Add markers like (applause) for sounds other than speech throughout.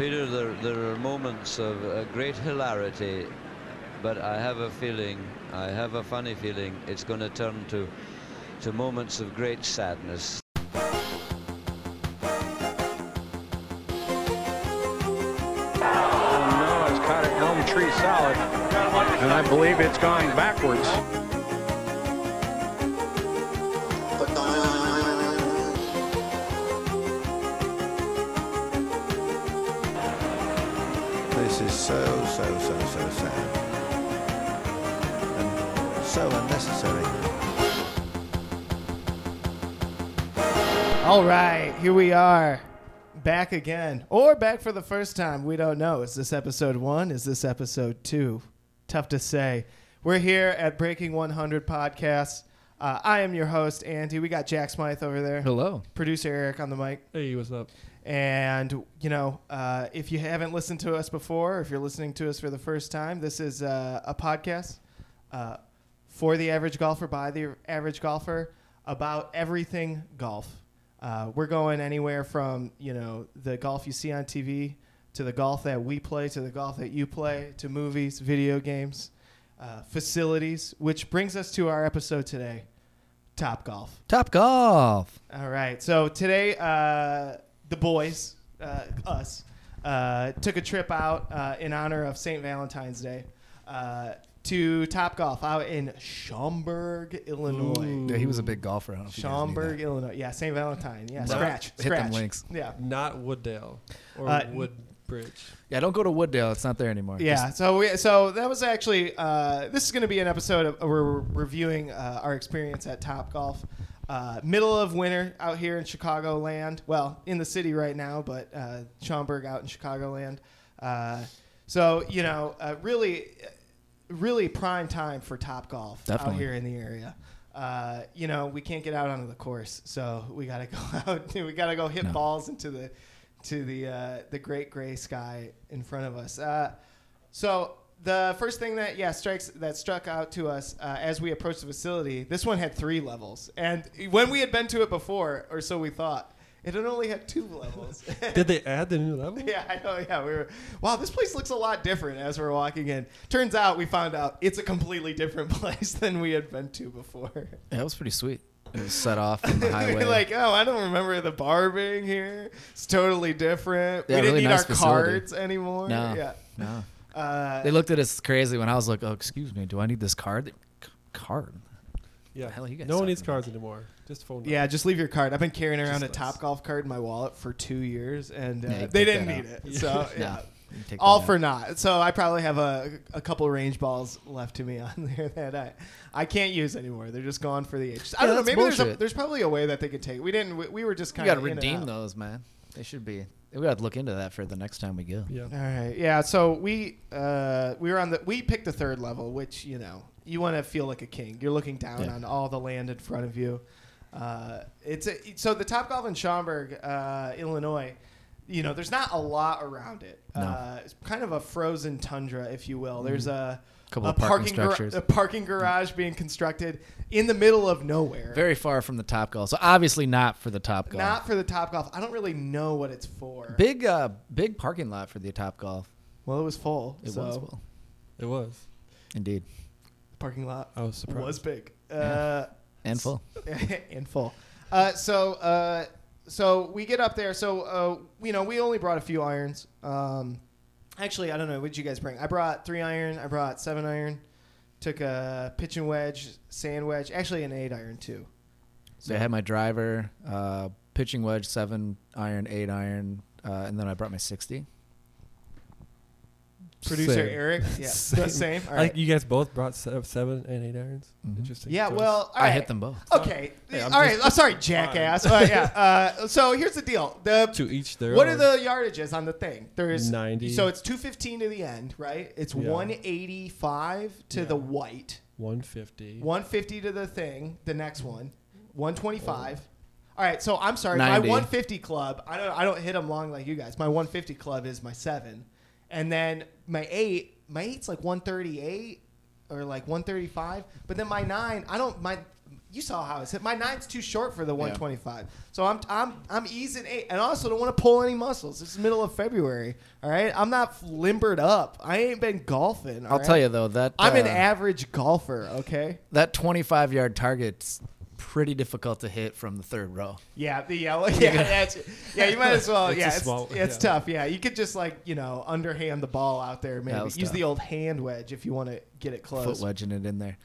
Peter, there, there are moments of uh, great hilarity, but I have a feeling, I have a funny feeling, it's going to turn to, to moments of great sadness. Oh no, it's caught an elm tree salad. And I believe it's gone backwards. So, so, so, so sad. And so unnecessary. All right, here we are, back again, or back for the first time. We don't know. Is this episode one? Is this episode two? Tough to say. We're here at Breaking 100 Podcast. Uh, I am your host, Andy. We got Jack Smythe over there. Hello. Producer Eric on the mic. Hey, what's up? And, you know, uh, if you haven't listened to us before, if you're listening to us for the first time, this is uh, a podcast uh, for the average golfer, by the average golfer, about everything golf. Uh, we're going anywhere from, you know, the golf you see on TV to the golf that we play to the golf that you play to movies, video games, uh, facilities, which brings us to our episode today Top Golf. Top golf. All right. So today, uh, the boys, uh, us, uh, took a trip out uh, in honor of St. Valentine's Day uh, to Top Golf out in Schaumburg, Illinois. Yeah, he was a big golfer. I don't know if you guys knew Schaumburg, that. Illinois. Yeah, St. Valentine. Yeah, Right. scratch, Hit them scratch. links. Yeah. Not Wood Dale or Uh, Woodbridge. Yeah, don't go to Wood Dale. It's not there anymore. Yeah, Just- so we, so that was actually uh, this is going to be an episode of we're reviewing uh, our experience at Top Golf. Uh, middle of winter out here in Chicagoland. Well, in the city right now, but uh, Schaumburg out in Chicagoland. Uh, so you know, uh, really, really prime time for Top Golf out here in the area. Uh, you know, we can't get out onto the course, so we got to (laughs) go out. we got to go hit No. balls into the to the uh, the great gray sky in front of us. Uh, so the first thing that yeah strikes that struck out to us uh, as we approached the facility, this one had three levels, and when we had been to it before, or so we thought, it had only had two levels. (laughs) Did they add the new level? Yeah, I know. Yeah, we were. Wow, this place looks a lot different as we're walking in. Turns out, we found out it's a completely different (laughs) place than we had been to before. Yeah, it was pretty sweet. It was set off from the (laughs) highway. Like, oh, I don't remember the bar being here. It's totally different. Yeah, we didn't really need nice our facility. cards anymore. no, Yeah. no. Uh, They looked at us crazy when I was like, "Oh, excuse me, do I need this card?" They- C- card. Yeah. The hell you guys no one talking needs about? cards anymore. Just phone. yeah, just leave your card. I've been carrying around a Just Top. Golf card in my wallet for two years, and uh, Yeah, you they take didn't that need out. it. (laughs) So yeah. No, you take All that for out. naught. So I probably have a, a couple range balls left to me (laughs) on there that I, I can't use anymore. They're just gone for the age. I Yeah, don't know. that's Maybe there's a, bullshit. there's probably a way that they could take. We didn't. We, we were just You kind of got to redeem those, man. They should be. We got to look into that for the next time we go. Yeah. All right. Yeah. So we uh, we were on the we picked the third level, which you know you want to feel like a king. You're looking down Yeah. on all the land in front of you. Uh, it's a, so the Top Golf in Schaumburg, uh, Illinois. You know, there's not a lot around it. No. Uh, it's kind of a frozen tundra, if you will. There's a Couple a of parking gar- structures. a parking garage being constructed in the middle of nowhere. Very far from the top golf, so obviously not for the top golf. not for the Top Golf. I don't really know what it's for. big, uh, big parking lot for the top golf. Well, it was full. It so was well, It was. indeed, the parking lot I was surprised. was big. Uh, and full. (laughs) in full. Uh, so uh, so we get up there. So uh, you know we only brought a few irons. Um, actually, I don't know. What did you guys bring? I brought three iron. I brought seven iron. Took a pitch and wedge, sand wedge. Actually, an eight iron too. So I had my driver, uh, pitching wedge, seven iron, eight iron, uh, and then I brought my sixty. Producer Same. Eric, (laughs) yeah, Same. the same. All Like you guys both brought seven and eight irons. Mhm. Interesting. Yeah, choice. well, all I hit them both. Okay, Hey, all right. I'm sorry, jackass. Uh, yeah. Uh, so here's the deal. The (laughs) to each their What own. are the yardages on the thing? There's 90. So it's 215 to the end, right? It's Yeah. 185 to Yeah. the white, 150. 150 to the thing, the next one, 125. All right, so I'm sorry, my 150 club. I don't I don't hit them long like you guys. My 150 club is my seven, and then my eight. My eight's like 138 or like 135. But then my nine, I don't my you saw how it's hit. My nine's too short for the 125, so I'm I'm I'm easing eight, and also don't want to pull any muscles. It's middle of February. All right, I'm not limbered up. I ain't been golfing. I'll right? tell you though that I'm an uh, average golfer. Okay. that 25 yard target's pretty difficult to hit from the third row. Yeah, the yellow. (laughs) (laughs) Yeah, that's, yeah. You might as well. It's yeah, it's, small- yeah, it's yeah. tough. Yeah, you could just like you know underhand the ball out there. Maybe use tough. the old hand wedge if you want to get it close. foot wedging it in there.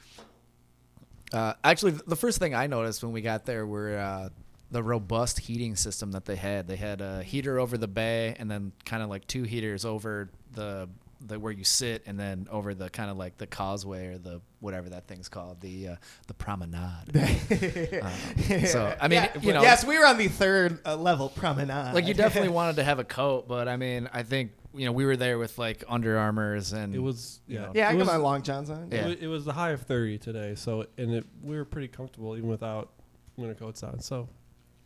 Uh, actually, the first thing I noticed when we got there were uh, the robust heating system that they had. They had a heater over the bay, and then kind of like two heaters over the the where you sit, and then over the kind of like the causeway or the whatever that thing's called, the uh, the promenade. (laughs) Um, so I mean, Yeah, you know, yes, we were on the third uh, level promenade. like you definitely (laughs) wanted to have a coat, but I mean, I think you know we were there with like Under Armours and It was you yeah. know, yeah, I got my long johns on. Yeah. It, wa- it was the high of 30 today, so and it, we were pretty comfortable even without winter coats on. So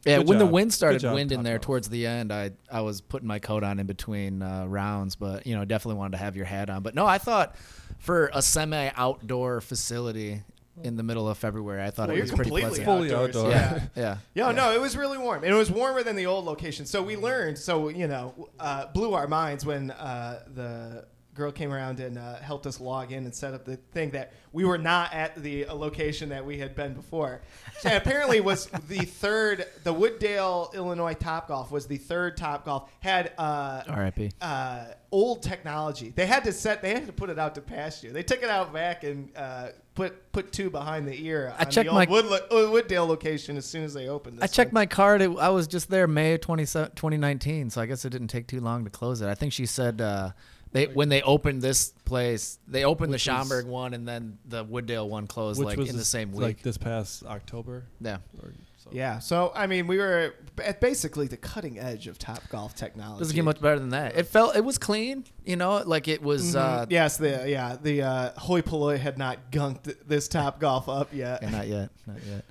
Yeah, Good when the wind started job, winding Top there Golf. towards the end, I I was putting my coat on in between uh, rounds, but you know definitely wanted to have your hat on. But no, I thought for a semi outdoor facility in the middle of February, I thought Well, it you're was pretty completely pleasant. Fully outdoors. outdoor. Yeah. Yeah, (laughs) Yo, no, it was really warm. And it was warmer than the old location. So we learned, so, you know, uh, blew our minds when uh, the girl came around and uh, helped us log in and set up the thing that we were not at the uh, location that we had been before. So apparently was the third, the Wood Dale, Illinois Top Golf was the third Top Golf, had uh, R.I.P. uh, old technology. They had to set. They had to put it out to pasture. They took it out back and uh, put put two behind the ear. I checked my- Wood, uh, Wood Dale location as soon as they opened. This I checked thing. my card. It, I was just there May 20, 2019, so I guess it didn't take too long to close it. I think she said uh, they when they opened this place, they opened Which the was- Schaumburg one, and then the Wood Dale one closed like in the this- same week. like this past October. yeah. Or, so. Yeah. So I mean, we were at basically the cutting edge of top golf technology. Doesn't get much better than that. It felt it was clean, you know, like it was. Mhm. Uh, yes, the yeah the uh, hoi polloi had not gunked this top golf up yet. Yeah, not yet, not yet.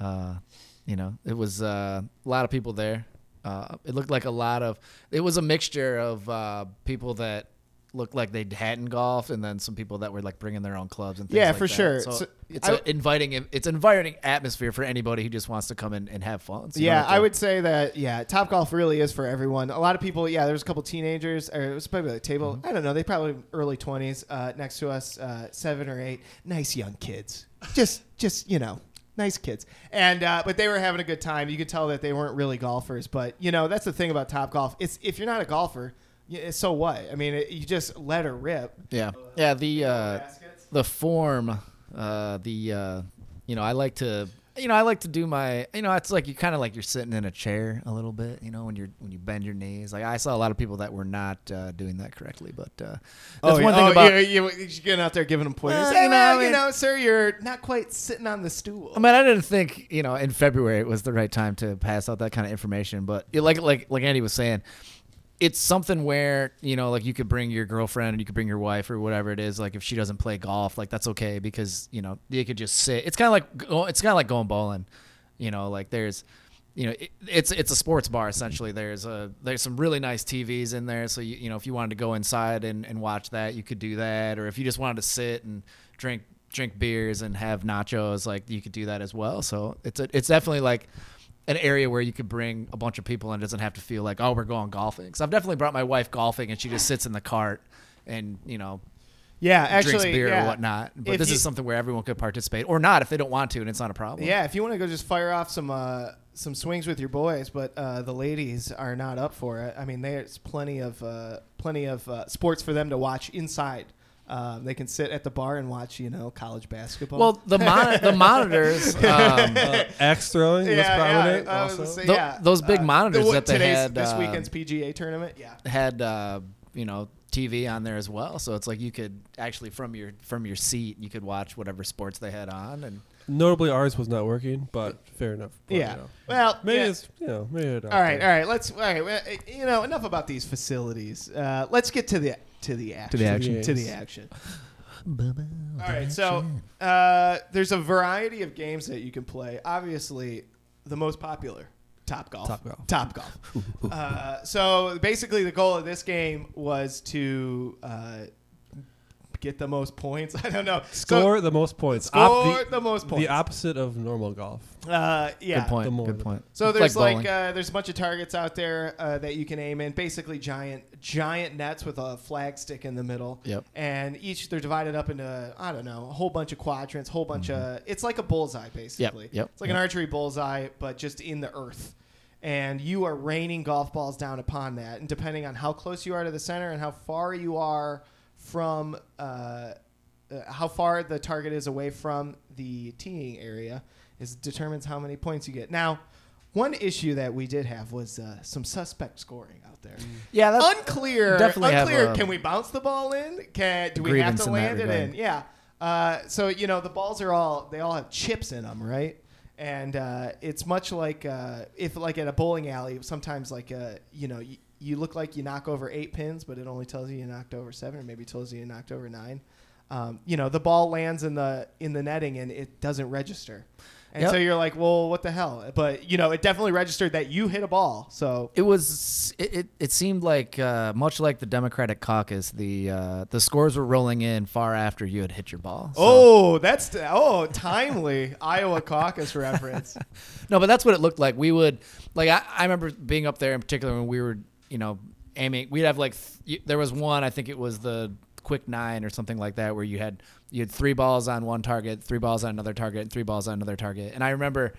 Uh, you know, it was uh, a lot of people there. Uh, it looked like a lot of. It was a mixture of uh, people that looked like they hadn't golfed, and then some people that were like bringing their own clubs and things Yeah, like for that. sure. So, So, it's I- a inviting. It's an inviting atmosphere for anybody who just wants to come in and have fun. So Yeah, I would say that. Yeah, Top Golf really is for everyone. A lot of people. Yeah, there was a couple teenagers, or it was probably a table. Mm-hmm. I don't know. They probably early twenties uh, next to us, uh, seven or eight. Nice young kids. Just, just you know, nice kids. And uh, but they were having a good time. You could tell that they weren't really golfers. But you know, that's the thing about Top Golf. It's if you're not a golfer, yeah, so what? I mean, it, you just let her rip. Yeah, yeah. The uh, the form, uh, the uh, you know, I like to, you know, I like to do my, you know, it's like you kind of like you're sitting in a chair a little bit, you know, when you're when you bend your knees. Like I saw a lot of people that were not uh, doing that correctly, but uh, that's one thing oh, about. you, you, you're getting out there giving them pointers. Well, you know, man, I you know, sir, you're not quite sitting on the stool. I mean, I didn't think you know in February it was the right time to pass out that kind of information, but it, like like like Andy was saying, it's something where you know like you could bring your girlfriend and you could bring your wife or whatever it is. Like if she doesn't play golf, like that's okay because you know you could just sit. It's kind of like it's kind of like going bowling, you know. Like there's you know it, it's it's a sports bar essentially. There's a there's some really nice TVs in there, so you you know if you wanted to go inside and, and watch that, you could do that, or if you just wanted to sit and drink drink beers and have nachos, like you could do that as well. So it's a, it's definitely like an area where you could bring a bunch of people and it doesn't have to feel like oh we're going golfing. Because I've definitely brought my wife golfing and she just sits in the cart and you know yeah, actually, drinks beer yeah. or whatnot. But If this you- is something where everyone could participate or not if they don't want to and it's not a problem. Yeah, if you want to go just fire off some uh, some swings with your boys, but uh, the ladies are not up for it. I mean, there's plenty of uh, plenty of uh, sports for them to watch inside. Um, they can sit at the bar and watch, you know, college basketball. Well, the mon- the (laughs) monitors. (laughs) Um, Uh, axe throwing was prominent. I also. say, Tho- yeah. those big Uh, monitors the- that they had, this uh, weekend's PGA tournament. Yeah, had uh, you know TV on there as well, so it's like you could actually from your from your seat you could watch whatever sports they had on and. Notably, ours was not working, but fair enough. But, yeah. you know, Well, maybe yeah. it's you know maybe it all right, all right. Let's all right. uh, You know, enough about these facilities. Uh, let's get to the to the action. To the action. To the action. All right, so uh, there's a variety of games that you can play. Obviously, the most popular, Top Golf. Top Golf. Top Golf. uh, so basically, the goal of this game was to uh, get the most points. (laughs) I don't know. So- Score the most points. Score the, the most points. The opposite of normal golf. uh, yeah. Good point. the more Good the- point. So It's there's like, bowling. uh, there's a bunch of targets out there uh, that you can aim in. Basically, giant giant nets with a flag stick in the middle. Yep. And each they're divided up into I don't know a whole bunch of quadrants, a whole bunch of. It's like a bullseye basically. yep, yep. It's like an archery bullseye, but just in the earth. And you are raining golf balls down upon that, and depending on how close you are to the center and how far you are from. Uh, uh, how far the target is away from the teeing area is determines how many points you get. Now, one issue that we did have was uh, some suspect scoring out there. yeah, that's Unclear. definitely unclear. a can we bounce the ball in? Can do we have to land it in? Yeah. Uh, so you know the balls are all they all have chips in them, right? And uh, it's much like uh, if like at a bowling alley, sometimes like uh, you know you, look like you knock over eight pins, but it only tells you you knocked over seven, or maybe tells you you knocked over nine. Um, you know the ball lands in the in the netting and it doesn't register, and Yep. so you're like, well, what the hell? But you know it definitely registered that you hit a ball. So it was it, it, it seemed like uh, much like the Democratic caucus, the uh, the scores were rolling in far after you had hit your ball. So- Oh, that's oh timely (laughs) Iowa caucus reference. (laughs) No, but that's what it looked like. We would like I, I remember being up there in particular when we were, you know, aiming. We'd have like th- there was one. I think it was the quick nine or something like that, where you had you had three balls on one target, three balls on another target, and three balls on another target. And I remember.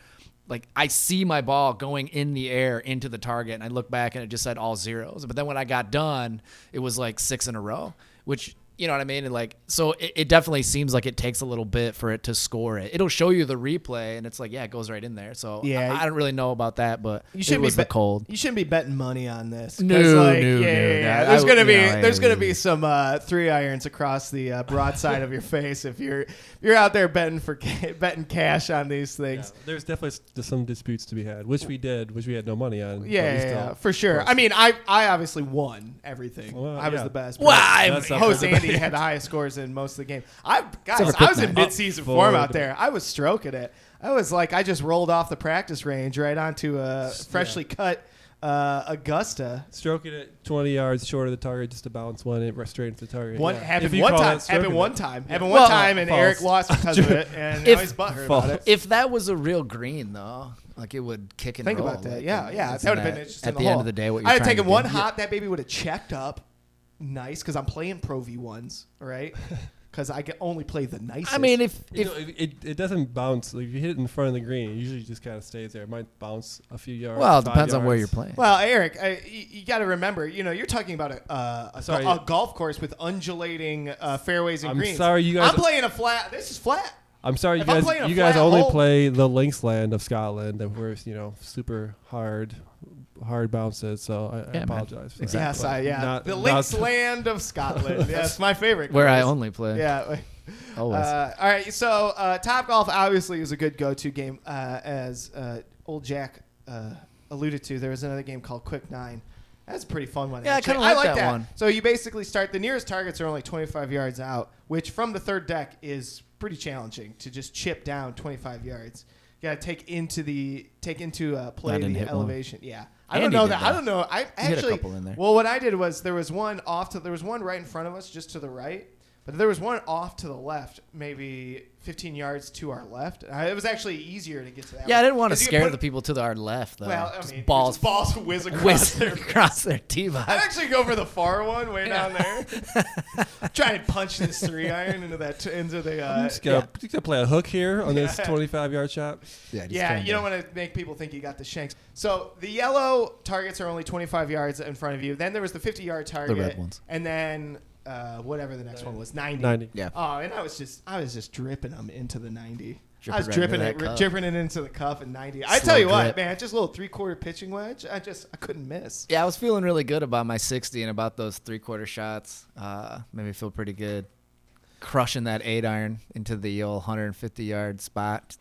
Like I see my ball going in the air into the target, and I look back and it just said all zeros. But then when I got done, it was like six in a row, which you know what I mean? And like, so it, it definitely seems like it takes a little bit for it to score it. It'll show you the replay, and it's like, yeah, it goes right in there. So Yeah. I, I don't really know about that, but You it shouldn't was be the bet- cold. You shouldn't be betting money on this. No, like, no, yeah, no. yeah, yeah. I- There's I- gonna be you know, I- there's gonna be some uh, three irons across the uh, broad side of your (laughs) face if you're if you're out there betting for (laughs) betting cash on these Yeah, things. there's definitely some disputes to be had, which we did, which we had no money on. Yeah, yeah, still- yeah, for sure. I mean, I I obviously won everything. Well, I was yeah. the best. Well, I- That's not host fair. Andy had the (laughs) highest scores in most of the game. I guys, I was in Quick Nine. mid-season Up form out there. I was stroking it. I was like, I just rolled off the practice range right onto a freshly cut uh, Augusta. Stroking it 20 yards short of the target just to bounce one it right straight into the target. One Yeah. If happened one time. that Happened one time. Happened Well, one time, and false. Eric lost because of it, and If- now he's butthurt about it. If that was a real green, though, like it would kick and Think roll. about that. like, Yeah, yeah. it's That would have been interesting. at the, the end hole. of the day. What you're I had trying taken one do. hop. That baby would have checked up nice because I'm playing Pro V ones, right? (laughs) Because I can only play the nicest. I mean, if You know, it, it, it doesn't bounce. Like if you hit it in front of the green, it usually just kind of stays there. It might bounce a few yards. well, it five depends on where you're playing. Well, Eric, I, you, you got to remember, you know, you're talking about a, uh, a, Sorry. a golf course with undulating uh, fairways and I'm greens. sorry, you guys- I'm playing a flat. This is flat. I'm sorry, you If I'm guys. You guys only hole- play the links land of Scotland, that were you know super hard, hard bounces. So I, I Yeah, man. apologize. For Exactly. Yes, I yeah. not- the not- Links Land of Scotland. (laughs) yes, my favorite. where I only play. Yeah. (laughs) Always. Uh, all right. So uh, Top Golf obviously is a good go-to game, uh, as uh, old Jack uh, alluded to. There was another game called Quick Nine. That's a pretty fun one. Yeah, I actually. kinda like that one. So you basically start. The nearest targets are only 25 yards out, which from the third deck is pretty challenging to just chip down 25 yards. You got to take into the take into uh, play didn't the hit one. elevation. Yeah, I Andy don't know did that. I that. don't know. I hit a actually. couple in there. Well, what I did was there was one off to there was one right in front of us, just to the right, but there was one off to the left, maybe 15 yards to our left. Uh, it was actually easier to get to that. yeah, I didn't want to scare the people to our left though. Well, I Just mean, balls just balls (laughs) whiz across whiz their. (laughs) across their tee box. I'd actually go for the far one way down there. (laughs) Try and punch this three iron into that t- into the. I'm Uh, just gonna, just gonna play a hook here on this 25 yard shot. Yeah, yeah, you don't want to make people think you got the shanks. So the yellow targets are only 25 yards in front of you. Then there was the 50 yard target, The red ones. and then uh, whatever the next one was, 90. 90. Yeah. Oh, and I was just I was just dripping them into the 90. Drip I was right dripping it, cup. dripping it into the cup and 90. I Slow tell you what, drip. man, just a little three quarter pitching wedge. I just I couldn't miss. Yeah, I was feeling really good about my 60 and about those three quarter shots. Uh, made me feel pretty good. Crushing that eight iron into the old 150 yard spot.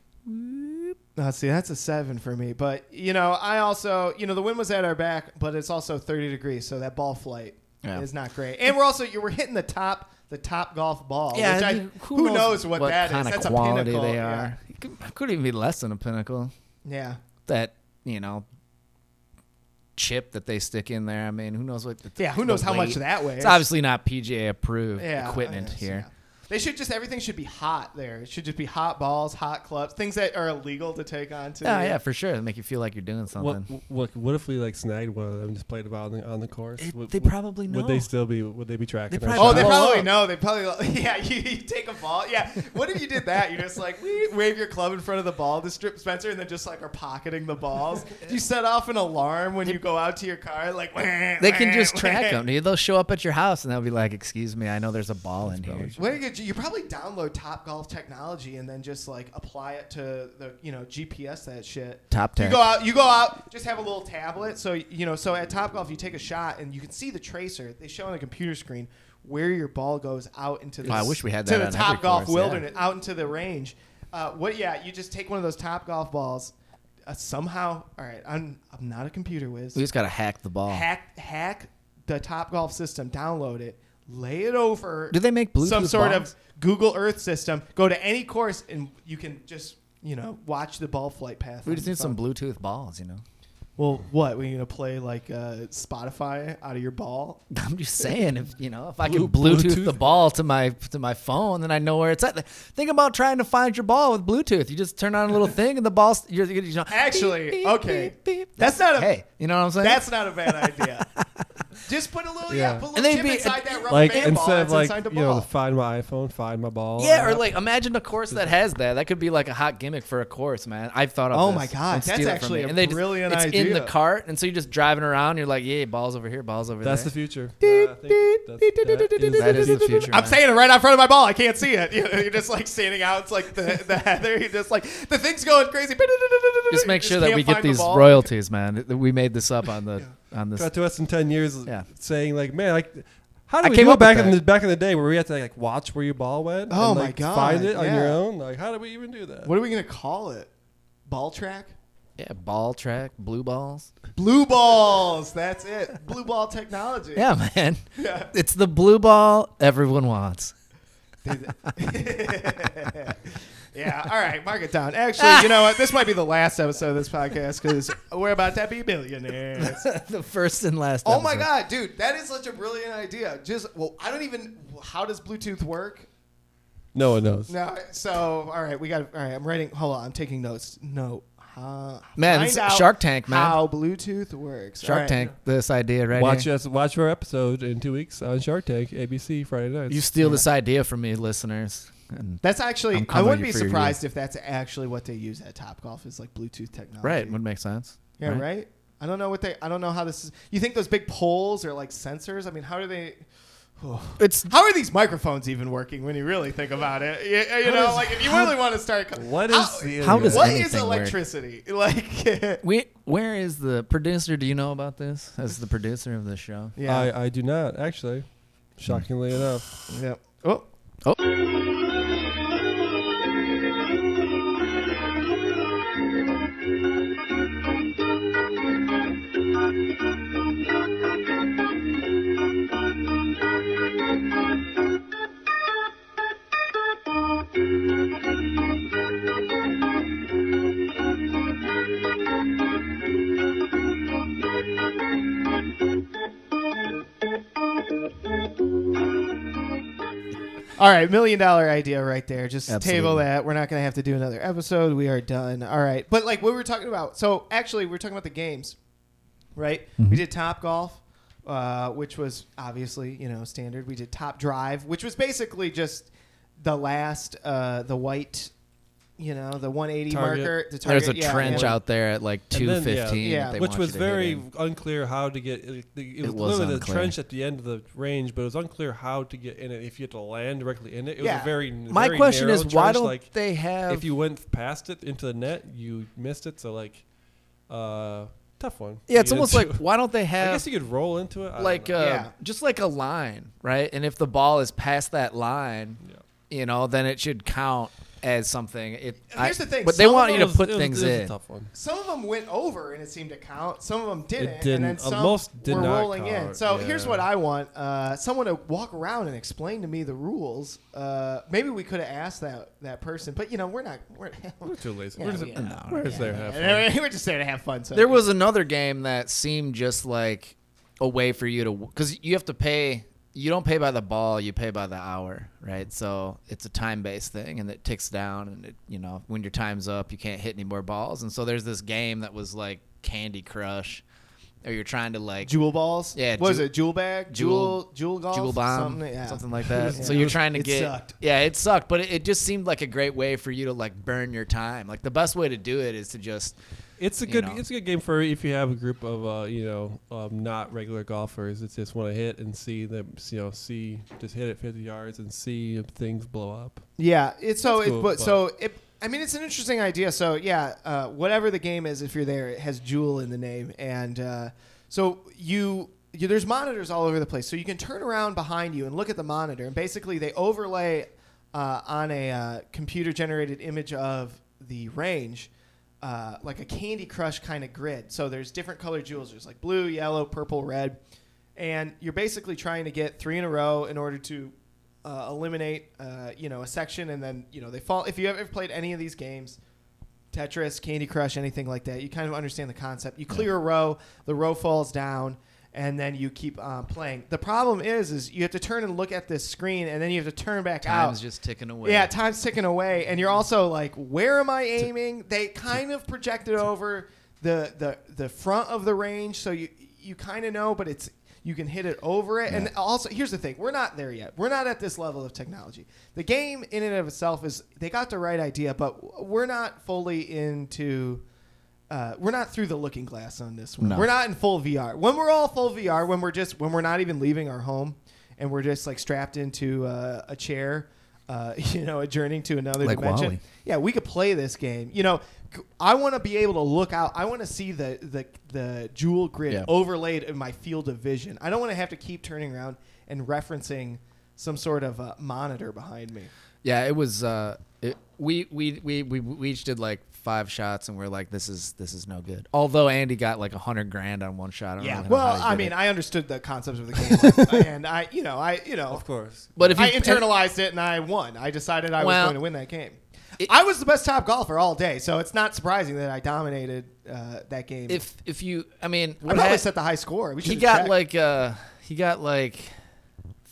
Uh, see, that's a seven for me. But you know, I also you know the wind was at our back, but it's also 30 degrees, so that ball flight Yeah. is not great. And we're also you were hitting the top the top golf ball. Yeah, which I, mean, who, knows, what, that is? kind That's of a quality pinnacle. they yeah. are. It could, could even be less than a pinnacle. Yeah. That you know chip that they stick in there. I mean, who knows what? the- Yeah, who knows how much that weighs? It's obviously not PGA approved Yeah, equipment yes, here. Yeah. They should just everything should be hot there. It should just be hot balls, hot clubs, things that are illegal to take on to. Yeah, oh, yeah, for sure. It'll make you feel like you're doing What, something. what what if we like snagged one of them and just played about on the on the course? It- Would- they would- probably Would they still be? Would they be tracking? They our probably- Oh, they shots? probably know. They probably (laughs) yeah. You, you take a ball. Yeah. What if you did that? You're just like we wave your club in front of the ball to strip Spencer, and then just like are pocketing the balls. (laughs) you set off an alarm when you go out to your car, like (laughs) They can just track them. They'll show up at your house and they'll be like, "Excuse me, I know there's a ball in here." What do you, get- you probably download Top Golf technology and then just like apply it to the you know GPS that shit. Top ten. You tech. go out. You go out. Just have a little tablet. So you know. So at Top Golf, you take a shot and you can see the tracer. They show on the computer screen where your ball goes out into the. Oh, I wish we had that to the on Top Golf course, yeah. wilderness, out into the range. Uh, what? Yeah, you just take one of those Top Golf balls. Uh, somehow, all right. I'm I'm not a computer whiz. We just gotta hack the ball. Hack hack the Top Golf system. Download it. Lay it over Do they make Bluetooth some sort balls? of Google Earth system. Go to any course and you can just you know watch the ball flight path. We on just your need some. Bluetooth balls, you know. Well, what? We're gonna play like uh, Spotify out of your ball? (laughs) I'm just saying, if you know, if I can Bluetooth, Bluetooth? the ball to my to my phone, then I know where it's at. Think about trying to find your ball with Bluetooth. You just turn on a little (laughs) thing, and the ball's you're, you know. Actually, beep, beep, okay. beep, beep. That's not a- hey. You know what I'm saying? That's not a bad idea. (laughs) just put a little yeah, Yeah. put a And little they'd chip be- inside that rubber Like band ball instead of that's like inside the you know, ball. the find my iPhone, find my ball. yeah, or app. like imagine a course that has that. That could be like a hot gimmick for a course, man. I've thought of. Oh this. my God, Don't that's steal it from actually me. a and they just- brilliant it's in the idea. cart, and so you're just driving around. You're like, yeah, balls over here, balls over that's there. the future. Yeah, I think beep, that's- beep, that beep, beep, is That is the future. I'm man. saying it right out front of my ball. I can't see it. (laughs) You- You're just like standing out. It's like the the heather. You're just like the thing's going crazy. Just make sure that can't we get find the these ball. royalties, man. That We made this up on the on this. Got to us in ten years, Yeah. saying like, man, like, how I did we came do it up with back in that. the back in the day where we had to like watch where your ball went? Oh and, my like, God, Find it on your yeah. own. Like, how did we even do that? What are we gonna call it? Ball track. Yeah, ball track, blue balls. Blue balls. That's it. Blue ball technology. Yeah, man. (laughs) Yeah. It's the blue ball everyone wants. (laughs) (laughs) yeah. All right. Mark it down. Actually, (laughs) you know what? This might be the last episode of this podcast because we're about to be billionaires. (laughs) the first and last. Oh my episode. god, dude, that is such a brilliant idea. Just well, I don't even. How does Bluetooth work? No one knows. No. So all right, we got. All right, I'm writing. Hold on, I'm taking notes. No. Uh, Man, it's Shark Tank, man. How Bluetooth works. Shark All right. Tank. This idea right watch here. us. Watch our episode in two weeks on Shark Tank, ABC Friday nights. You steal this idea from me, listeners. And That's actually. I'm I coming wouldn't be for your surprised if that's actually what they use at Top Golf is like Bluetooth technology. right would make sense. Yeah. right? Right. I don't know what they. I don't know how this is. You think those big poles are like sensors? I mean, how do they? (sighs) It's How are these microphones even working when you really think about it? You, you How know, does- like if you how- really want to start. co- What how- is the how does what anything is work? electricity? (laughs) Like, (laughs) we. Where is the producer? Do you know about this? As the producer of this show. yeah, I, I do not actually. Shockingly enough. yeah. Oh. Oh, all right, million dollar idea right there. Just table that. We're not gonna have to do another episode. We are done. All right, but like what we were talking about. So actually, we were talking about the games, right? We did Top Golf, uh, which was obviously you know standard. We did Top Drive, which was basically just the last, uh, the white, you know, the 180 Target. marker. The There's a yeah, trench yeah. out there at like And two then, yeah, yeah, Which was you to hit very unclear how to get. It, it, It was was literally unclear. the trench at the end of the range, but it was unclear how to get in it. If you had to land directly in it, it was a very. My very question narrow is, why don't like, they have? if you went past it into the net, you missed it. So like, uh, tough one. yeah, it's almost into. like why don't they have? (laughs) I guess you could roll into it. I like uh, Yeah. just like a line, right? And if the ball is past that line, Yeah. you know, then it should count as something. It. Here's I- the thing, but they some want of you to was- put it was- things it was a in. tough one. Some of them went over and it seemed to count. Some of them didn't. and didn't. then Uh, some most did were not rolling in. count, So here's yeah. what I want: uh, someone to walk around and explain to me the rules. Uh, maybe we could have asked that that person, but you know, we're not. We're, (laughs) We're too lazy. Yeah, we're just, yeah. No, we're just there to have fun. Yeah, (laughs) we're just there to have fun. So There was another game that seemed just like a way for you to because you have to pay you don't pay by the ball, you pay by the hour, right? So it's a time based thing and it ticks down and it you know, when your time's up you can't hit any more balls. And so there's this game that was like Candy Crush or you're trying to like Jewel balls. Yeah, What is jewel- it? Jewel bag. Jewel- Jewel. Jewel golf. Jewel bomb, Something, yeah. something like that. Yeah. (laughs) So you're trying to It get sucked. Yeah, it sucked, but it, it just seemed like a great way for you to like burn your time. Like the best way to do it is to just It's a you good know. it's a good game for if you have a group of uh, you know um, not regular golfers that just want to hit and see them you know see just hit it 50 yards and see if things blow up. Yeah, it's so That's it, cool, but but- so it. I mean, it's an interesting idea. So yeah, uh, whatever the game is, if you're there, it has Jewel in the name, and uh, so you, you there's monitors all over the place. So you can turn around behind you and look at the monitor, and basically they overlay uh, on a uh, computer generated image of the range. Uh, like a Candy Crush kind of grid. So there's different colored jewels. There's like blue, yellow, purple, red, and you're basically trying to get three in a row in order to uh, eliminate, uh, you know, a section, and then you know they fall. If you ever played any of these games, Tetris, Candy Crush, anything like that, you kind of understand the concept. You clear a row, the row falls down, and then you keep uh, playing. The problem is, is you have to turn and look at this screen, and then you have to turn back time's out. Time's just ticking away. Yeah, time's ticking away, and you're also like, where am I aiming? They kind of projected over the the the front of the range, so you you kind of know, but it's you can hit it over it. And also, here's the thing: we're not there yet. We're not at this level of technology. The game in and of itself is they got the right idea, but we're not fully into. Uh, we're not through the looking glass on this one. No. We're not in full VR. When we're all full VR, when we're just when we're not even leaving our home, and we're just like strapped into uh, a chair, uh, (laughs) you know, adjourning to another Like dimension. Wall-E. Yeah, we could play this game. You know, I want to be able to look out. I want to see the the the jewel grid Yeah. overlaid in my field of vision. I don't want to have to keep turning around and referencing some sort of uh, monitor behind me. Yeah, it was. Uh, it, we, we we we we each did like five shots, and we're like, this is this is no good. Although Andy got like a hundred grand on one shot. I don't Yeah. really know Well, how he I did mean, it. I understood the concepts of the game, (laughs) and I, you know, I, you know, Of course. but if you I internalized it and I won. I decided I was going to win that game. it- I was the best top golfer all day, so it's not surprising that I dominated uh, that game. if if you, I mean, I what probably hap- set the high score. We he should've got checked. like uh he got like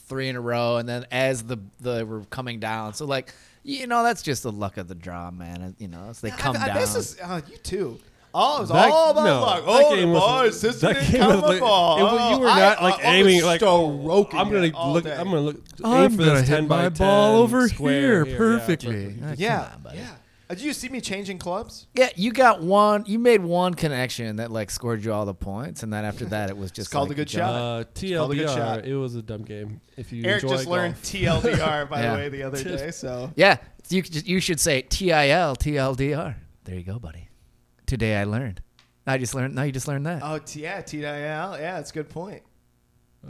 three in a row, and then as the the were coming down, so like you know that's just the luck of the draw, man. You know, as they come I, I, down. This is uh, you too. Oh, it was That- all about no, luck. that Oh, game the was- ball, assistant that didn't game count was my like- ball. it was- you were Oh, not, I- like, I was aiming, like, stroking I'm gonna look. day. I'm gonna look. I'm aim for gonna this hit 10 by my 10 ball over square here yeah, perfectly. but- Ah, Yeah, come on, buddy. yeah. Uh, Did you see me changing clubs? Yeah, you got one. You made one connection that like scored you all the points, and then after that, it was just called like a good jump. shot. Uh, called a good TLDR, shot. it was a dumb game. If you Eric enjoy just learned. TLDR by (laughs) Yeah. the way the other (laughs) day. So Yeah, you you should say TIL TLDR. There you go, buddy. Today I learned. I just learned. Now you just learned that. oh t- yeah, TIL. Yeah, that's a good point.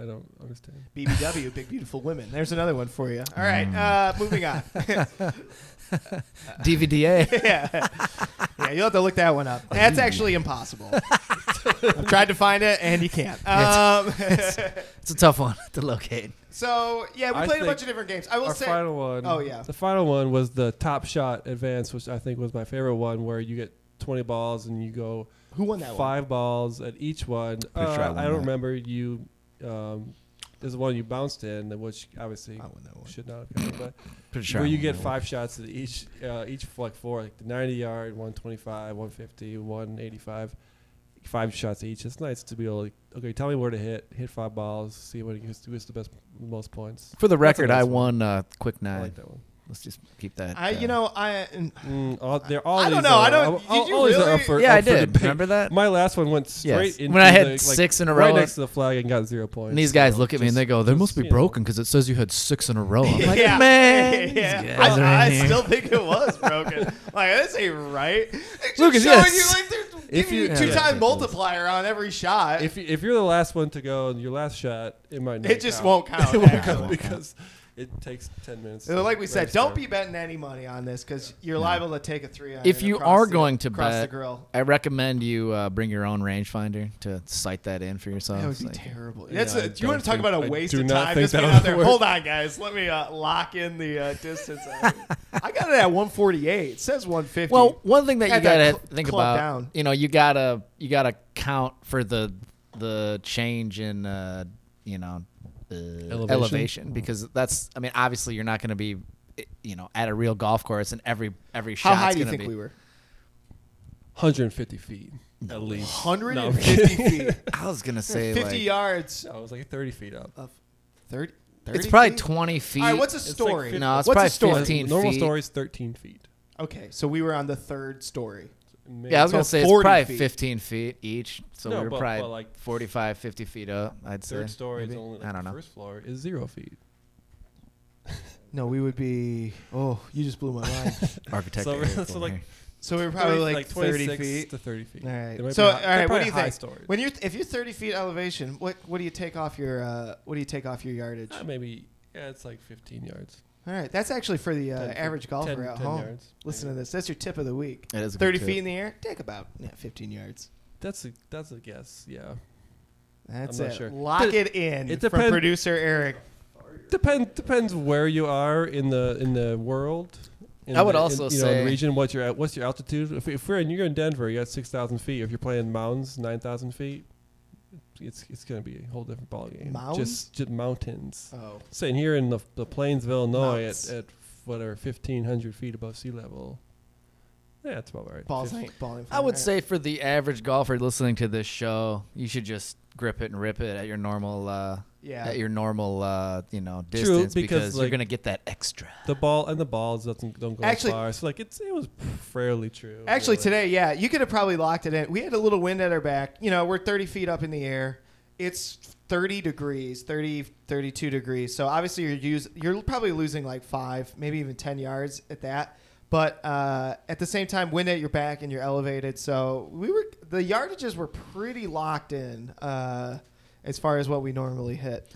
I don't understand. BBW, Big Beautiful Women. There's another one for you. All right, uh, moving on. (laughs) DVDA. yeah, (laughs) yeah, you'll have to look that one up. That's actually impossible. (laughs) I've tried to find it and you can't. Um, it's a tough one to locate. so yeah, we I played a think bunch of different games. I will Our say, final one. Oh, yeah. The final one was the Top Shot Advance, which I think was my favorite one, where you get 20 balls and you go who won that one? five balls at each one. Pretty sure I Uh, won I don't that. remember you. Um, there's one you bounced in, which obviously I won that one. should not have counted, but (laughs) Pretty sure. where I you get that five shots at each, uh, each like four, like the 90 yard, 125, 150, 185, five shots each. It's nice to be able to, okay, tell me where to hit, hit five balls, see what gets, who gets the best, most points. For the record, nice I one. won uh, quick I nine. like that one. Let's just keep that. I, uh, you know, I Mm, all, they're all I don't know. are- I don't- all- did all- you all really? up for- yeah, I up for did. Remember that? My last one went straight Yes. into When I had the, like, six in a right row, next to the flag and got zero points. And these guys So look at me and they go, "They must be broken because it says you had six in a row." I'm (laughs) like, yeah, "Man, (laughs) these yeah. guys are I, I still think it was broken. (laughs) like this ain't right. It's Lucas, showing yes. you like they're If you, you- two yeah. time multiplier on every shot. If you, if you're the last one to go and your last shot, it might not it just count. won't count. it won't count because it takes ten minutes. So like we said, don't be betting any money on this because you're liable to take a three iron. If you across are the- going to across the bet, grill. I recommend you uh, bring your own rangefinder to cite that in for yourself. That would be Like, terrible. Yeah, That's I a, you want don't to talk think- about a I waste do of not time? think Just being that'll out there. work. Hold on, guys. Let me uh, lock in the uh, distance. I got it at 148. It says 150. Well, one thing that you Had that gotta cl- think club about, down. you know, you gotta you gotta count for the the change in uh, you know Elevation? elevation? because that's I mean obviously you're not going to be eh, you know at a real golf course and every every How shot's high do you gonna think be, we were? 150 feet at least. 150 feet. (laughs) I was gonna say 50 like, yards. No, it was like 30 feet up. Of 30, 30 it's probably feet? 20 feet. All right, what's a It's like story? 50 no, it's what's a probably story? 15 Normal feet. story is 13 feet. Okay, so we were on the third story. Maybe- Yeah, I was gonna say it's probably feet. 15 feet each, so No, we were but- probably but, like, 45, 50 feet up. I'd say. third story maybe. is only like I don't the know. first floor is zero feet. (laughs) No, we would be. Oh, you just blew my mind. (laughs) (laughs) Architect. So- so, like, so we were probably 30 like, 30 26 feet. to 30 feet. All right. They might So, be all hi- they're right, what probably do you high think? stories. When you're if you're 30 feet elevation, what what do you take off your uh, what do you take off your yardage? Uh, maybe yeah, it's like 15 yards. All right, that's actually for the uh, 10 feet- average golfer 10 at 10 home. yards. Listen maybe. to this. That's your tip of the week. It is a good 30 tip. feet in the air, take about yeah, 15 yards. That's a that's a guess. Yeah. That's I'm not it. sure. Lock But it in it from depend- producer Eric. Depend depends where you are in the in the world. In I would the, in, also you know, in say- the region. What's your what's your altitude? If, if we're in you're in Denver, you got six thousand feet. If you're playing mountains, nine thousand feet, it's it's gonna be a whole different ballgame. Mounds? Just just mountains. Oh, Sitting here in the the plains of Illinois, Mounts. at, at whatever fifteen hundred feet above sea level. Yeah, it's about right. balls ain't balling. I would say for the average golfer listening to this show, you should just grip it and rip it at your normal, uh, yeah. at your normal, uh, you know, True, distance because, because, you're gonna get that extra. the ball and the balls doesn't don't go Actually- as far. So like it's it was fairly true. Actually, really. today, yeah, you could have probably locked it in. We had a little wind at our back. You know, we're 30 feet up in the air. It's 30 degrees, 30, 32 degrees. So obviously, you're use, you're probably losing like five, maybe even 10 yards at that. But uh, at the same time, wind at your back and you're elevated. So we were the yardages were pretty locked in uh, as far as what we normally hit.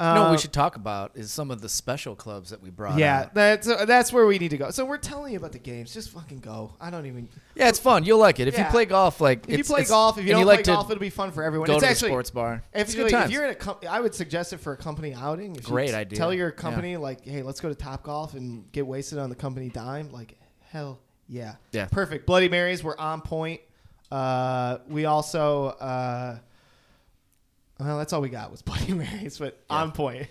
you know, what Uh, we should talk about is some of the special clubs that we brought. Yeah, out. that's uh, that's where we need to go. So we're telling you about the games. Just fucking go. I don't even. yeah, it's fun. You'll like it if Yeah. you play golf. Like If you play golf, if you don't like play golf, it'll be fun for everyone. go it's to the actually sports bar. If, It's you, good if times. you're in a, com- I would suggest it for a company outing. If Great you idea. Tell your Yeah. company like, hey, let's go to Top Golf and get wasted on the company dime. Like, hell yeah, Yeah. perfect. Bloody Marys were on point. Uh, we also, uh, well, that's all we got was (laughs) Bloody Marys, but on point.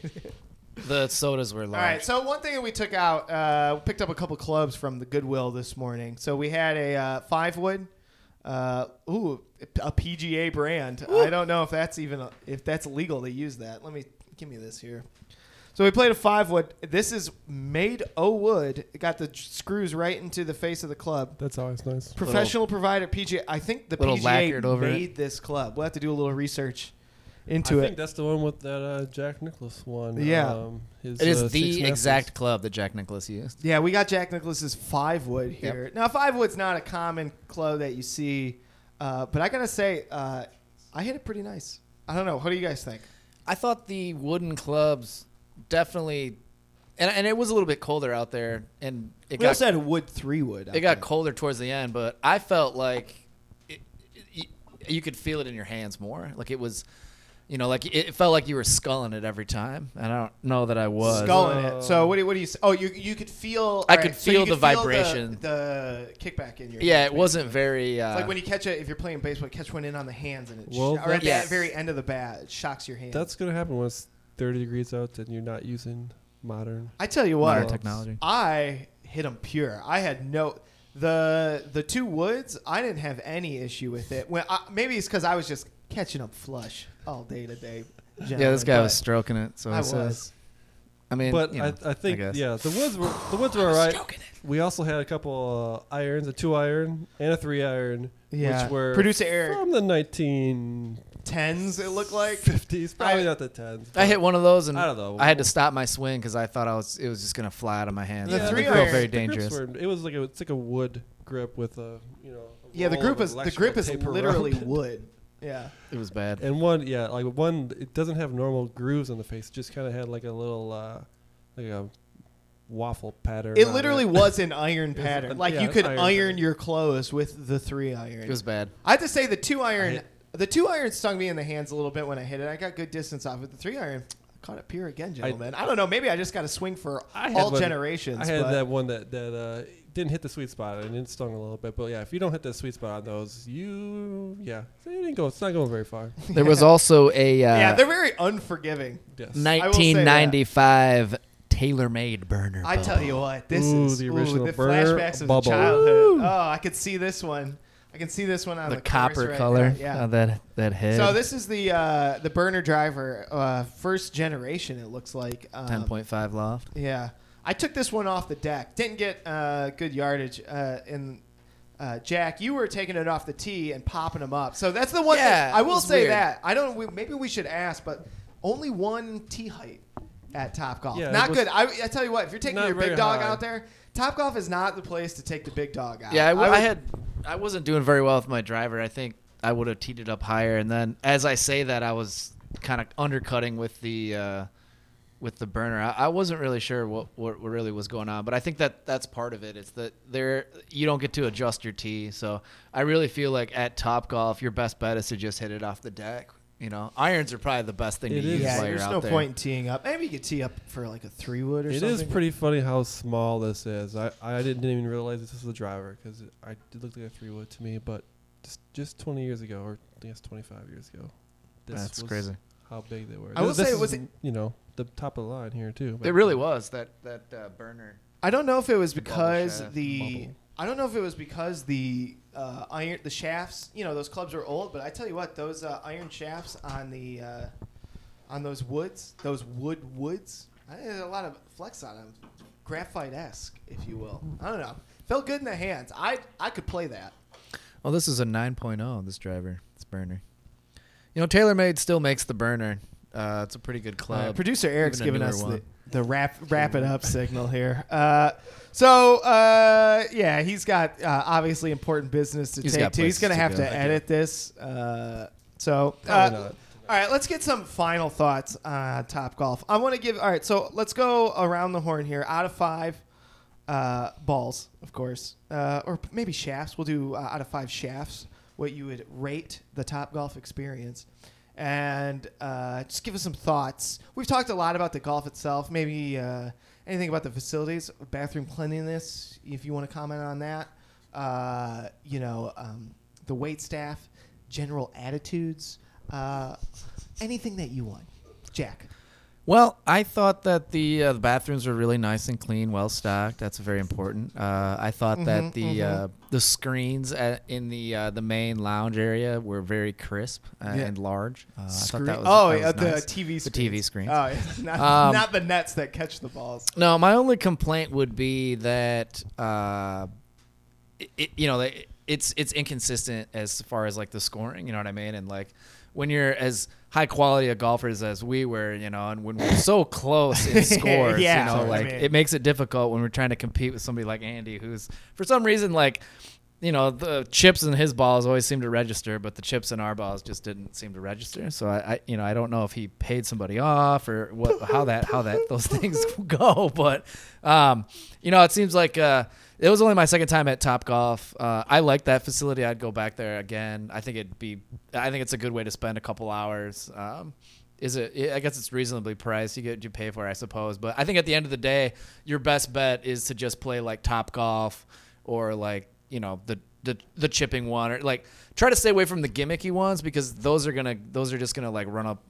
the sodas were large. (laughs) All right. So one thing that we took out, uh, we picked up a couple clubs from the Goodwill this morning. So we had a uh, five wood, uh, ooh, a PGA brand. I don't know if that's even a, if that's legal to use that. Let me give me this here. So we played a five wood. This is made o wood. It got the screws right into the face of the club. That's always nice. Professional provider PGA. I think the Little PGA lacquered over it. made this club. We'll have to do a little research I into think that's the one with that uh, Jack Nicklaus one. Yeah. um, his, It is uh, the exact club that Jack Nicklaus used. Yeah, we got Jack Nicklaus's five wood here. Now, five wood's not a common club that you see, uh, but I gotta say, uh, I hit it pretty nice. I don't know. What do you guys think? I thought the wooden clubs definitely, and, and it was a little bit colder out there, and it we got also had a wood three wood. it got colder towards the end, but I felt like it, it, you could feel it in your hands more. Like it was, you know, like it, it felt like you were sculling it every time. And I don't know that I was. sculling it. So what do you, what do you? s- Oh, you you could feel. I all could so you feel the vibration. the, kickback in your. Yeah, hands, it wasn't very. Uh, It's like when you catch it if you're playing baseball, catch one in on the hands and it, Well, sh- or at the very end of the bat, it shocks your hand. That's gonna happen when it's 30 degrees out and you're not using modern. I tell you modern what, technology. I hit them pure. I had no the the two woods. I didn't have any issue with it. When I, maybe it's because I was just catching them flush all day to day. Yeah, this guy was stroking it. So I he says. was. I mean, But you I, know, I think guess. yeah, the woods were the woods were alright. We also had a couple uh, irons, a two iron and a three iron, Yeah. which were Producer Eric. from the 1950s. Tens. It looked like. fifties, Probably I- not the tens. I hit one of those and I don't know. I had to stop my swing because I thought I was it was just gonna fly out of my hands. The It three felt iron- very dangerous. were- it was like a, it's like a wood grip with a you know. a Yeah, the roll group is the grip is literally wood. Yeah. It was bad. And one, yeah, like one, it doesn't have normal grooves on the face. It just kind of had like a little, uh, like a waffle pattern. It on literally was an (laughs) iron pattern. Like yeah, you could iron iron your clothes with the three iron. It was bad. I have to say the two iron, hit- the two iron stung me in the hands a little bit when I hit it. I got good distance off it. The three iron I caught it pure again, gentlemen. I, don't know. Maybe I just got a swing for I all one- generations. I had but that one that that uh, didn't hit the sweet spot and it stung a little bit. But yeah, if you don't hit the sweet spot on those, you yeah, it didn't go. It's not going very far. (laughs) There was also a uh, yeah, they're very unforgiving. Yes. will say that. 1995 TaylorMade burner. I tell you what, this Ooh, is the ooh, original the burner flashbacks of bubble. childhood. Oh, I could see this one. I can see this one on the, the, copper right color. there. Yeah. on that that head. So this is the uh, the burner driver, uh, first generation. It looks like um, 10.5 loft. Yeah, I took this one off the deck. Didn't get uh, good yardage. Uh, and uh, Jack, you were taking it off the tee and popping them up. So that's the one. Yeah, thing. I will say weird. that I don't. We, maybe we should ask, but only one tee height at Top Golf. Yeah, not was good. I, I tell you what, if you're taking your big dog high. out there, Top Golf is not the place to take the big dog out. Yeah, I, w- I would- had I wasn't doing very well with my driver. I think I would have teed it up higher, and then as I say that, I was kind of undercutting with the uh, with the burner. I, I wasn't really sure what, what what really was going on, but I think that that's part of it. It's that there you don't get to adjust your tee, so I really feel like at Top Golf, your best bet is to just hit it off the deck. You know, irons are probably the best thing It to is. use Yeah, while there's you're out no there. point in teeing up. Maybe you could tee up for like a three wood or It something. is pretty funny how small this is. I, I didn't even realize this was a driver because it, I it looked like a three wood to me. But just just 20 years ago, or I guess 25 years ago, this That's was crazy. How big they were. I will say, it was it- you know the top of the line here too. It really was that that uh, burner. I don't know if it was because shaft, the bubble. I don't know if it was because the uh, iron the shafts you know those clubs are old, but I tell you what those uh, iron shafts on the uh, on those woods those wood woods I think there's a lot of flex on them, graphite esque if you will. I don't know, felt good in the hands. I I could play that. Well, this is a 9.0. This driver, this burner. You know, TaylorMade still makes the burner. Uh, it's a pretty good Uh, club. Producer Eric's giving us the, one. the wrap wrap it up signal here. (laughs) Uh, so uh, yeah, he's got uh, obviously important business to He's take got to. He's places gonna to have go. to I edit this. Uh, so uh, not. all right, let's get some final thoughts on Top Golf. I want to give. All right, so let's go around the horn here. Out of five uh, balls, of course, uh, or maybe shafts. We'll do uh, out of five shafts. What you would rate the Top Golf experience, and uh, just give us some thoughts. We've talked a lot about the golf itself. Maybe uh, anything about the facilities, bathroom cleanliness, if you want to comment on that. Uh, you know, um, the wait staff, general attitudes, uh, anything that you want. Jack. Well, I thought that the uh, the bathrooms were really nice and clean, well stocked. That's very important. Uh, I thought Mhm, that the mhm. uh, the screens at, in the uh, the main lounge area were very crisp uh, Yeah. and large. Uh, I thought Screen- that was, oh, yeah, was the nice. TV The. TV screens. Oh, yeah. (laughs) not, Um, not the nets that catch the balls. No, my only complaint would be that uh, it, it, you know they- it's it's inconsistent as far as like the scoring. You know what I mean? And like when you're as high quality of golfers as we were, you know, and when we're so close in (laughs) scores, Yeah, you know, I like mean- it makes it difficult when we're trying to compete with somebody like Andy, who's for some reason like. You know the chips in his balls always seem to register, but the chips in our balls just didn't seem to register. So I, I you know, I don't know if he paid somebody off or what, how that, how that those (laughs) things go. But, um, you know, it seems like uh, it was only my second time at Top Golf. Uh, I like that facility. I'd go back there again. I think it'd be, I think it's a good way to spend a couple hours. Um, is it? I guess it's reasonably priced. You get you pay for, I suppose. But I think at the end of the day, your best bet is to just play like Top Golf or like you know the the the chipping one or like try to stay away from the gimmicky ones because those are gonna those are just gonna like run up.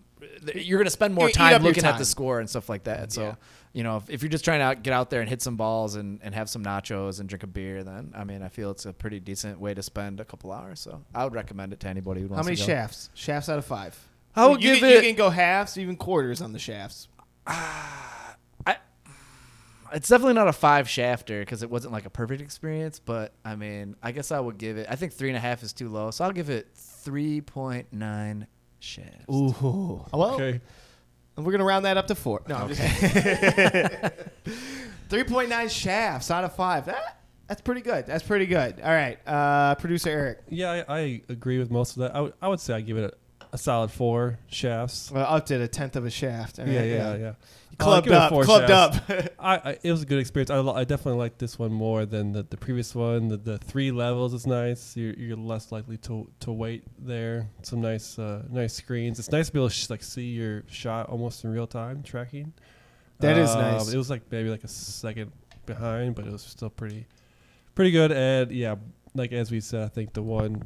You're gonna spend more time up your looking at time. the score and stuff like that. So Yeah. You know if, if you're just trying to get out there and hit some balls and, and have some nachos and drink a beer, then I mean I feel it's a pretty decent way to spend a couple hours. So I would recommend it to anybody who How wants many to go. shafts? Shafts out of five. I would you give can, it- You can go halves, even quarters on the shafts. Uh, I, It's definitely not a five shafter because it wasn't like a perfect experience, but I mean, I guess I would give it. I think three and a half is too low, so I'll give it three point nine shafts. Ooh. Well, Okay. We're gonna round that up to four. No, I'm just. (laughs) Three point nine shafts out of five. That that's pretty good. That's pretty good. All right, uh, producer Eric. Yeah, I, I agree with most of that. I would I would say I give it a, solid four shafts. Well, up to a tenth of a shaft. All yeah, right, yeah, yeah. Clubbed up. Clubbed up. (laughs) I, I it was a good experience. I, I definitely like this one more than the, the previous one. The, the three levels is nice. You're, you're less likely to to wait there. Some nice uh, nice screens. It's nice to be able to sh- like see your shot almost in real time tracking. That is Um, nice. It was like maybe like a second behind, but it was still pretty pretty good. And yeah, like as we said, I think the one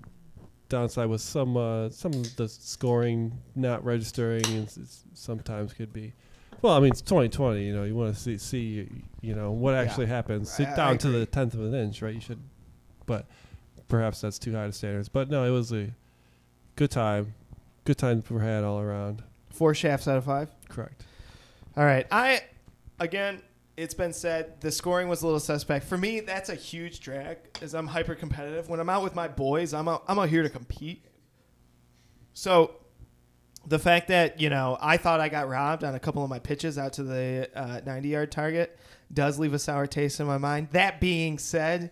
downside was some uh, some of the scoring not registering, and s- sometimes could be. Well, I mean, it's 2020. You know, you want to see see you know what actually happens. Sit I- I down to the tenth of an inch, right? You should, but perhaps that's too high to standards. But no, it was a good time. Good time we had all around. Four shafts out of five. Correct. All right. I again, it's been said the scoring was a little suspect. For me, that's a huge drag as I'm hyper competitive. When I'm out with my boys, I'm out, I'm out here to compete. So the fact that, you know, I thought I got robbed on a couple of my pitches out to the uh, 90 yard target does leave a sour taste in my mind. That being said,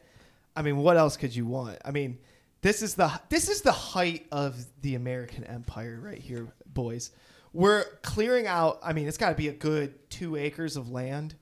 I mean, what else could you want? I mean, this is the this is the height of the American empire right here, boys. We're clearing out. I mean, it's got to be a good two acres of land.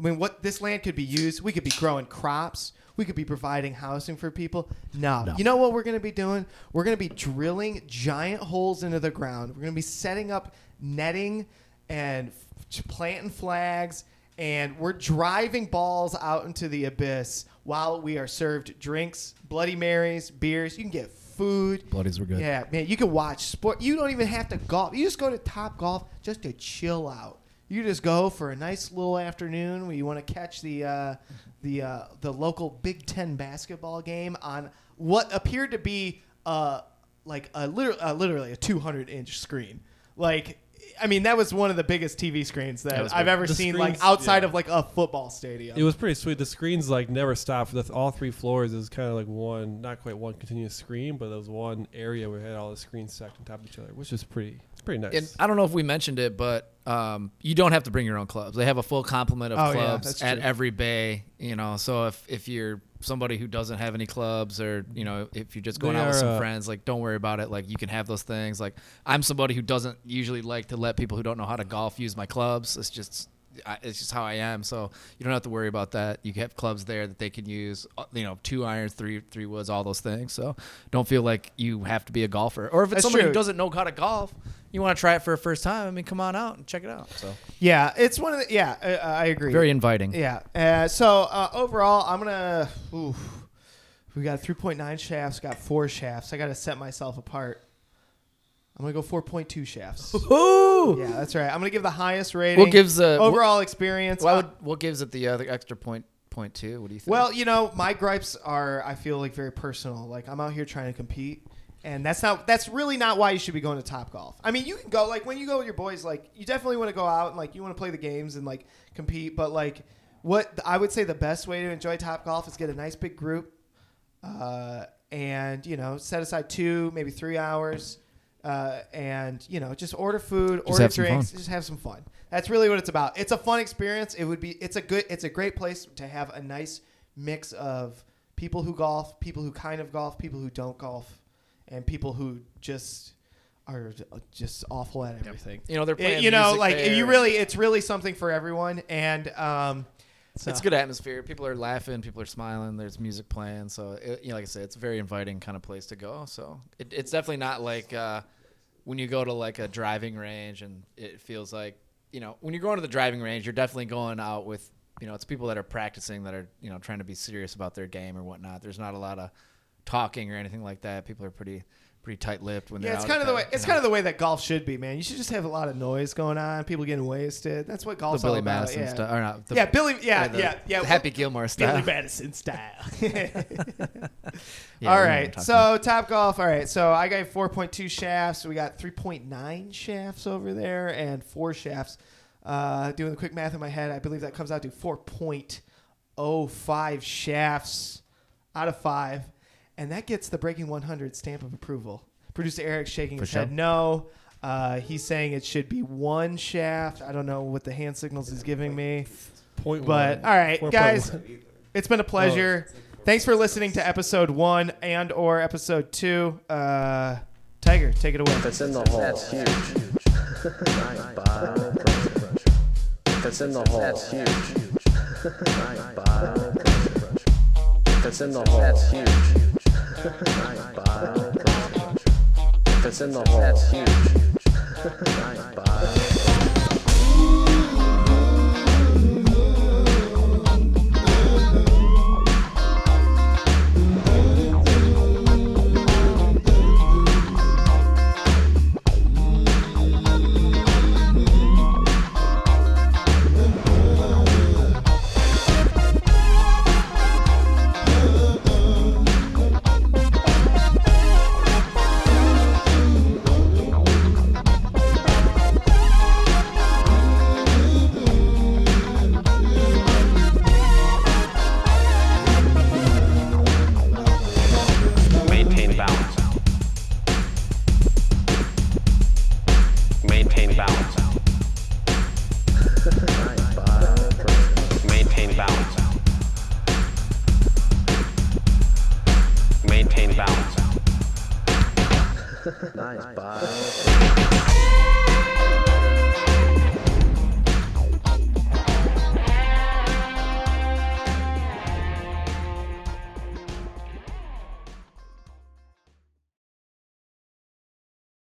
I mean, what this land could be used? We could be growing crops. We could be providing housing for people. No. No. You know what we're going to be doing? We're going to be drilling giant holes into the ground. We're going to be setting up netting and f- planting flags and we're driving balls out into the abyss while we are served drinks, Bloody Marys, beers. You can get food. Bloodies were good. Yeah, man, you can watch sport. You don't even have to golf. You just go to Top Golf just to chill out. You just go for a nice little afternoon where you want to catch the uh, the uh, the local Big Ten basketball game on what appeared to be uh, like a literally, uh, literally a 200 inch screen. Like, I mean, that was one of the biggest TV screens that That I've ever The seen, like screens- outside yeah. of like a football stadium. It was pretty sweet. The screens like never stopped. The, all three floors is kind of like one, not quite one continuous screen, but there was one area where it had all the screens stacked on top of each other, which is pretty, pretty nice. And I don't know if we mentioned it, but um, you don't have to bring your own clubs. They have a full complement of Oh, clubs that's at true. every bay. You know, so if if you're somebody who doesn't have any clubs, or you know, if you're just going They out with some uh, friends, like don't worry about it. Like you can have those things. Like I'm somebody who doesn't usually like to let people who don't know how to golf use my clubs. It's just I, it's just how I am. So you don't have to worry about that. You have clubs there that they can use. uh, You know, two irons, three three woods, all those things. So don't feel like you have to be a golfer, or if it's That's somebody true. who doesn't know how to golf, you want to try it for a first time. I mean, come on out and check it out. So yeah, it's one of the yeah. I, I agree. very inviting. Yeah. Uh, so uh, overall, I'm gonna. Oof, we got 3.9 shafts. Got four shafts. I got to set myself apart. I'm gonna go 4.2 shafts. (laughs) Ooh. yeah, that's right. I'm gonna give the highest rating. What gives the overall experience? What, uh, would, what gives it the other extra point point two? What do you think? well, you know, my gripes are I feel like very personal. Like I'm out here trying to compete. And that's not that's really not why you should be going to Top Golf. I mean, you can go like when you go with your boys like you definitely want to go out and like you want to play the games and like compete, but like what I would say the best way to enjoy Top Golf is get a nice big group uh, and you know set aside 2, maybe 3 hours uh, and you know just order food, order drinks, just have some fun. That's really what it's about. It's a fun experience. It would be it's a good it's a great place to have a nice mix of people who golf, people who kind of golf, people who don't golf, and people who just are just awful at everything. you know they're It- playing. you know, like there you really, it's really something for everyone, and um, so- It's a good atmosphere. People are laughing. People are smiling. There's music playing. So, it, you know, like I said, it's a very inviting kind of place to go. So, it, it's definitely not like uh, when you go to like a driving range and it feels like, you know, when you're going to the driving range, you're definitely going out with, you know, it's people that are practicing that are, you know, trying to be serious about their game or whatnot. There's not a lot of talking or anything like that. People are pretty, pretty tight-lipped when Yeah, they're it's out kind of the way. It's kind of the way that golf should be, man. You should just have a lot of noise going on, people getting wasted. That's what the golf's all Billy about. Madison yeah. style, or not? The, yeah, Billy. Yeah, the yeah, yeah. Happy Gilmore style. Billy Madison style. (laughs) (laughs) Yeah, all we know what right. So Top Golf. All right. So I got 4.2 shafts. We got 3.9 shafts over there and four shafts. Uh, doing the quick math in my head, I believe that comes out to 4.05 shafts out of five, and that gets the Breaking 100 stamp of approval. Producer Eric shaking For his sure. head no. Uh, he's saying it should be one shaft. I don't know what the hand signals he's giving me. Point But one. all right, 4.1. guys, it's been a pleasure. Thanks for listening to episode one and or episode two. Uh, Tiger, take it away. That's in the hole. That's huge. Nine, five. That's in the hole. That's huge. Nine, five. That's in the hole. That's huge. Five. That's in the hole. That's huge.